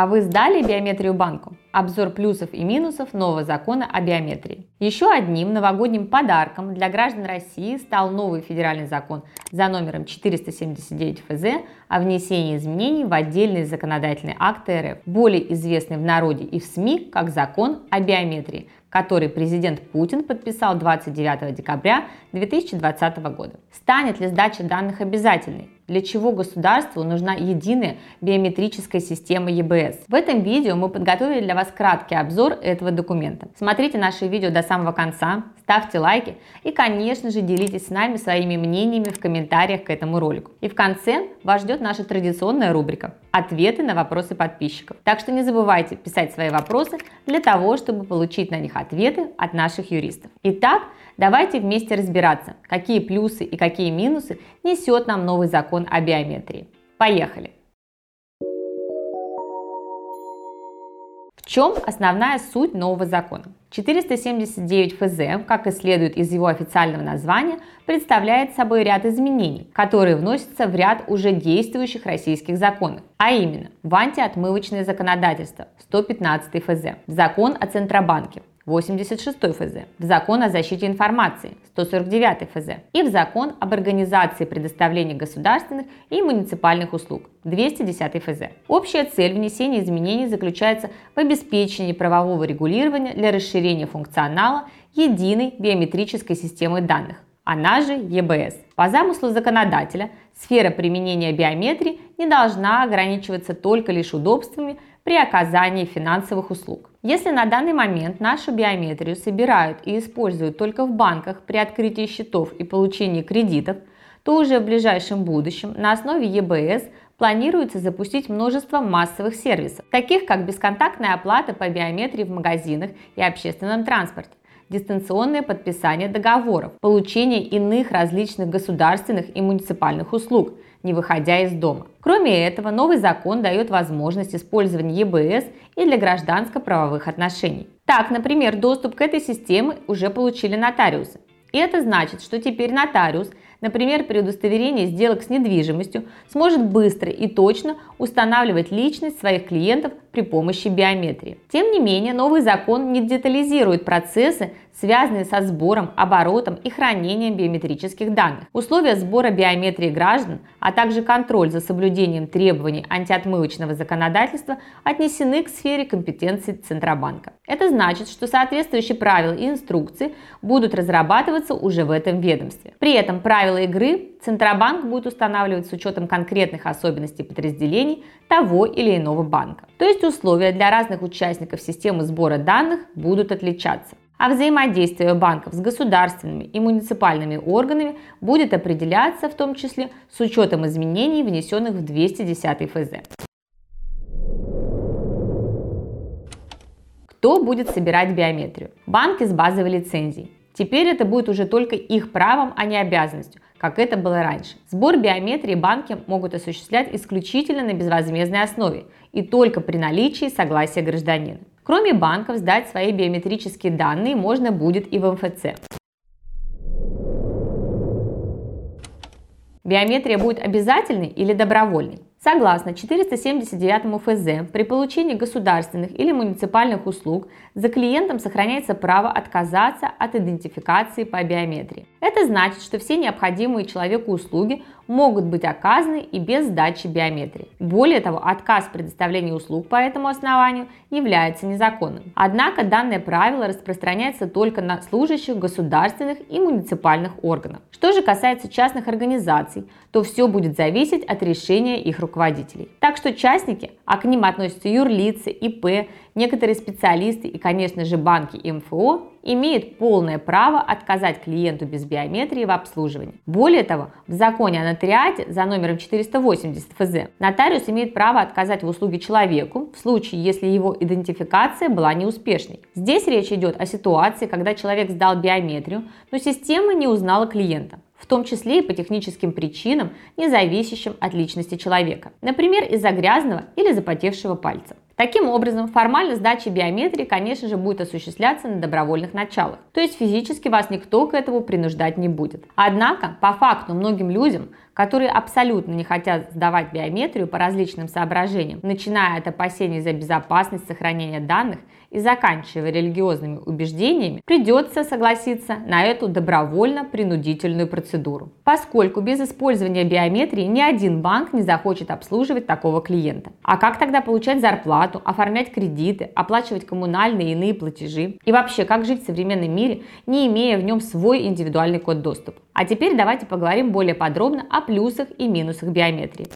А вы сдали биометрию банку? Обзор плюсов и минусов нового закона о биометрии. Еще одним новогодним подарком для граждан России стал новый федеральный закон за номером 479 ФЗ о внесении изменений в отдельные законодательные акты РФ, более известный в народе и в СМИ как закон о биометрии, который президент Путин подписал 29 декабря 2020 года. Станет ли сдача данных обязательной? Для чего государству нужна единая биометрическая система ЕБС. В этом видео мы подготовили для вас краткий обзор этого документа. Смотрите наши видео до самого конца, ставьте лайки и, конечно же, делитесь с нами своими мнениями в комментариях к этому ролику. И в конце вас ждет наша традиционная рубрика «Ответы на вопросы подписчиков». Так что не забывайте писать свои вопросы для того, чтобы получить на них ответы от наших юристов. Итак, давайте вместе разбираться, какие плюсы и какие минусы несет нам новый закон о биометрии. Поехали! В чем основная суть нового закона? 479 ФЗ, как и следует из его официального названия, представляет собой ряд изменений, которые вносятся в ряд уже действующих российских законов, а именно в антиотмывочное законодательство 115 ФЗ, закон о Центробанке, 86 ФЗ, в Закон о защите информации 149 ФЗ и в Закон об организации предоставления государственных и муниципальных услуг 210 ФЗ. Общая цель внесения изменений заключается в обеспечении правового регулирования для расширения функционала единой биометрической системы данных, она же ЕБС. По замыслу законодателя, сфера применения биометрии не должна ограничиваться только лишь удобствами при оказании финансовых услуг. Если на данный момент нашу биометрию собирают и используют только в банках при открытии счетов и получении кредитов, то уже в ближайшем будущем на основе ЕБС планируется запустить множество массовых сервисов, таких как бесконтактная оплата по биометрии в магазинах и общественном транспорте, дистанционное подписание договоров, получение иных различных государственных и муниципальных услуг – не выходя из дома. Кроме этого, новый закон дает возможность использования ЕБС и для гражданско-правовых отношений. Так, например, доступ к этой системе уже получили нотариусы. И это значит, что теперь нотариус, например, при удостоверении сделок с недвижимостью, сможет быстро и точно устанавливать личность своих клиентов при помощи биометрии. Тем не менее, новый закон не детализирует процессы, связанные со сбором, оборотом и хранением биометрических данных. Условия сбора биометрии граждан, а также контроль за соблюдением требований антиотмывочного законодательства отнесены к сфере компетенции Центробанка. Это значит, что соответствующие правила и инструкции будут разрабатываться уже в этом ведомстве. При этом правила игры Центробанк будет устанавливать с учетом конкретных особенностей подразделений того или иного банка. То есть условия для разных участников системы сбора данных будут отличаться а взаимодействие банков с государственными и муниципальными органами будет определяться в том числе с учетом изменений, внесенных в 210 ФЗ. Кто будет собирать биометрию? Банки с базовой лицензией. Теперь это будет уже только их правом, а не обязанностью, как это было раньше. Сбор биометрии банки могут осуществлять исключительно на безвозмездной основе и только при наличии согласия гражданина. Кроме банков, сдать свои биометрические данные можно будет и в МФЦ. Биометрия будет обязательной или добровольной? Согласно 479 ФЗ, при получении государственных или муниципальных услуг за клиентом сохраняется право отказаться от идентификации по биометрии. Это значит, что все необходимые человеку услуги могут быть оказаны и без сдачи биометрии. Более того, отказ в предоставлении услуг по этому основанию является незаконным. Однако данное правило распространяется только на служащих государственных и муниципальных органов. Что же касается частных организаций, то все будет зависеть от решения их руководителей. Так что частники, а к ним относятся юрлицы, ИП, некоторые специалисты и, конечно же, банки и МФО, имеют полное право отказать клиенту без биометрии в обслуживании. Более того, в законе о нотариате за номером 480 ФЗ нотариус имеет право отказать в услуге человеку в случае, если его идентификация была неуспешной. Здесь речь идет о ситуации, когда человек сдал биометрию, но система не узнала клиента в том числе и по техническим причинам, не зависящим от личности человека, например, из-за грязного или запотевшего пальца. Таким образом, формально сдача биометрии, конечно же, будет осуществляться на добровольных началах, то есть физически вас никто к этому принуждать не будет. Однако, по факту, многим людям, которые абсолютно не хотят сдавать биометрию по различным соображениям, начиная от опасений за безопасность сохранения данных и заканчивая религиозными убеждениями, придется согласиться на эту добровольно-принудительную процедуру. Поскольку без использования биометрии ни один банк не захочет обслуживать такого клиента. А как тогда получать зарплату, оформлять кредиты, оплачивать коммунальные и иные платежи? И вообще, как жить в современном мире, не имея в нем свой индивидуальный код доступа? А теперь давайте поговорим более подробно о плюсах и минусах биометрии.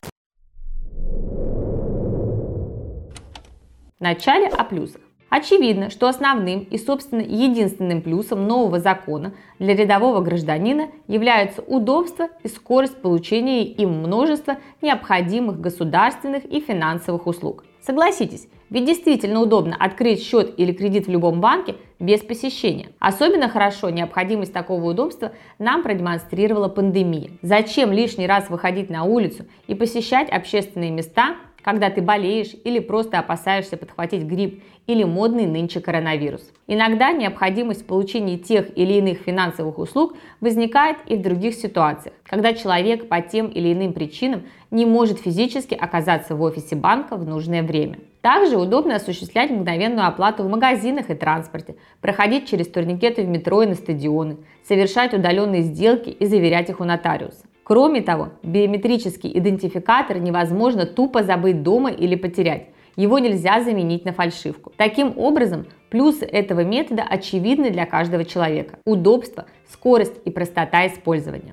Вначале о плюсах. Очевидно, что основным и, собственно, единственным плюсом нового закона для рядового гражданина являются удобство и скорость получения им множества необходимых государственных и финансовых услуг. Согласитесь, ведь действительно удобно открыть счет или кредит в любом банке без посещения. Особенно хорошо необходимость такого удобства нам продемонстрировала пандемия. Зачем лишний раз выходить на улицу и посещать общественные места, когда ты болеешь или просто опасаешься подхватить грипп или модный нынче коронавирус. Иногда необходимость получения тех или иных финансовых услуг возникает и в других ситуациях, когда человек по тем или иным причинам не может физически оказаться в офисе банка в нужное время. Также удобно осуществлять мгновенную оплату в магазинах и транспорте, проходить через турникеты в метро и на стадионы, совершать удаленные сделки и заверять их у нотариуса. Кроме того, биометрический идентификатор невозможно тупо забыть дома или потерять. Его нельзя заменить на фальшивку. Таким образом, плюсы этого метода очевидны для каждого человека. Удобство, скорость и простота использования.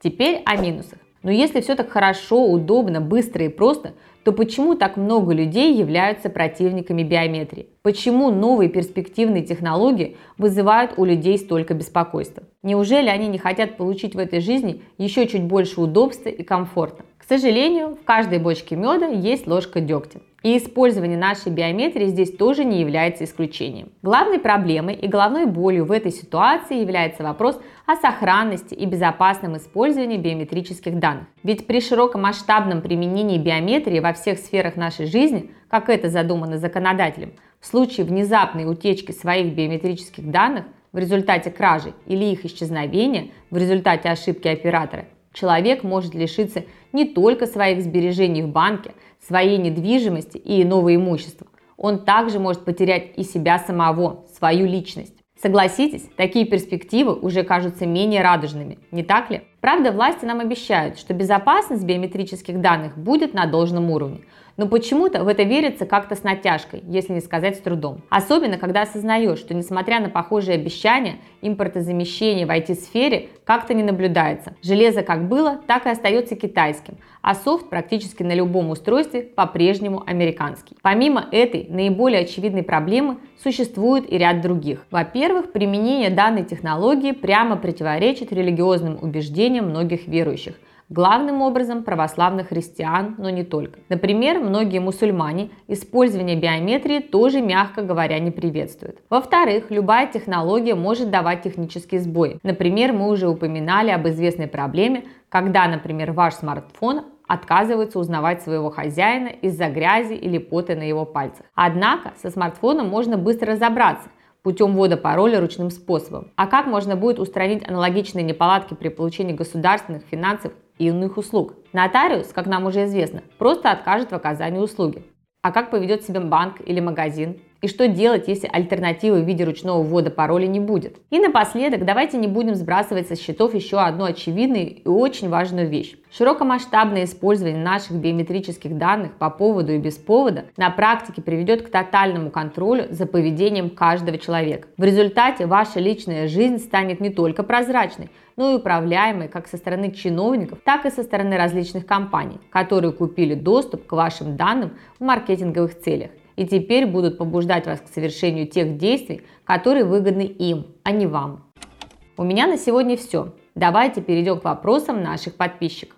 Теперь о минусах. Но если все так хорошо, удобно, быстро и просто, то почему так много людей являются противниками биометрии? Почему новые перспективные технологии вызывают у людей столько беспокойства? Неужели они не хотят получить в этой жизни еще чуть больше удобства и комфорта? К сожалению, в каждой бочке меда есть ложка дегтя. И использование нашей биометрии здесь тоже не является исключением. Главной проблемой и головной болью в этой ситуации является вопрос о сохранности и безопасном использовании биометрических данных. Ведь при широкомасштабном применении биометрии во всех сферах нашей жизни, как это задумано законодателем, в случае внезапной утечки своих биометрических данных в результате кражи или их исчезновения в результате ошибки оператора, человек может лишиться не только своих сбережений в банке, своей недвижимости и иного имущества. Он также может потерять и себя самого, свою личность. Согласитесь, такие перспективы уже кажутся менее радужными, не так ли? Правда, власти нам обещают, что безопасность биометрических данных будет на должном уровне, но почему-то в это верится как-то с натяжкой, если не сказать с трудом. Особенно, когда осознаешь, что несмотря на похожие обещания, импортозамещение в IT-сфере как-то не наблюдается. Железо как было, так и остается китайским, а софт практически на любом устройстве по-прежнему американский. Помимо этой наиболее очевидной проблемы, существует и ряд других. Во-первых, применение данной технологии прямо противоречит религиозным убеждениям многих верующих – главным образом православных христиан, но не только. Например, многие мусульмане использование биометрии тоже, мягко говоря, не приветствуют. Во-вторых, любая технология может давать технические сбои. Например, мы уже упоминали об известной проблеме, когда, например, ваш смартфон отказывается узнавать своего хозяина из-за грязи или пота на его пальцах. Однако со смартфоном можно быстро разобраться – путем ввода пароля ручным способом. А как можно будет устранить аналогичные неполадки при получении государственных, финансов и иных услуг? Нотариус, как нам уже известно, просто откажет в оказании услуги. А как поведет себя банк или магазин? И что делать, если альтернативы в виде ручного ввода пароля не будет? И напоследок, давайте не будем сбрасывать со счетов еще одну очевидную и очень важную вещь. Широкомасштабное использование наших биометрических данных по поводу и без повода на практике приведет к тотальному контролю за поведением каждого человека. В результате ваша личная жизнь станет не только прозрачной, но и управляемой как со стороны чиновников, так и со стороны различных компаний, которые купили доступ к вашим данным в маркетинговых целях и теперь будут побуждать вас к совершению тех действий, которые выгодны им, а не вам. У меня на сегодня все. Давайте перейдем к вопросам наших подписчиков.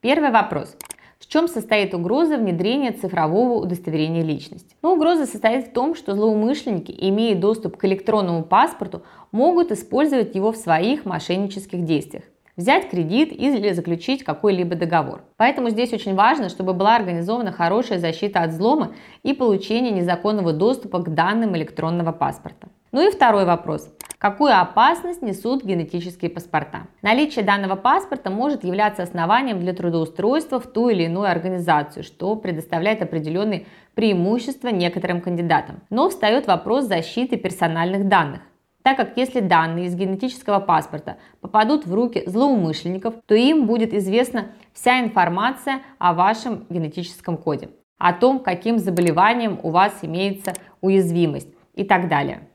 Первый вопрос. В чем состоит угроза внедрения цифрового удостоверения личности? Ну, угроза состоит в том, что злоумышленники, имея доступ к электронному паспорту, могут использовать его в своих мошеннических действиях. Взять кредит или заключить какой-либо договор. Поэтому здесь очень важно, чтобы была организована хорошая защита от взлома и получения незаконного доступа к данным электронного паспорта. Ну и второй вопрос. Какую опасность несут генетические паспорта? Наличие данного паспорта может являться основанием для трудоустройства в ту или иную организацию, что предоставляет определенные преимущества некоторым кандидатам. Но встает вопрос защиты персональных данных так как если данные из генетического паспорта попадут в руки злоумышленников, то им будет известна вся информация о вашем генетическом коде, о том, каким заболеванием у вас имеется уязвимость и так далее.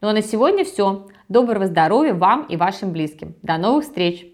Ну а на сегодня все. Доброго здоровья вам и вашим близким. До новых встреч!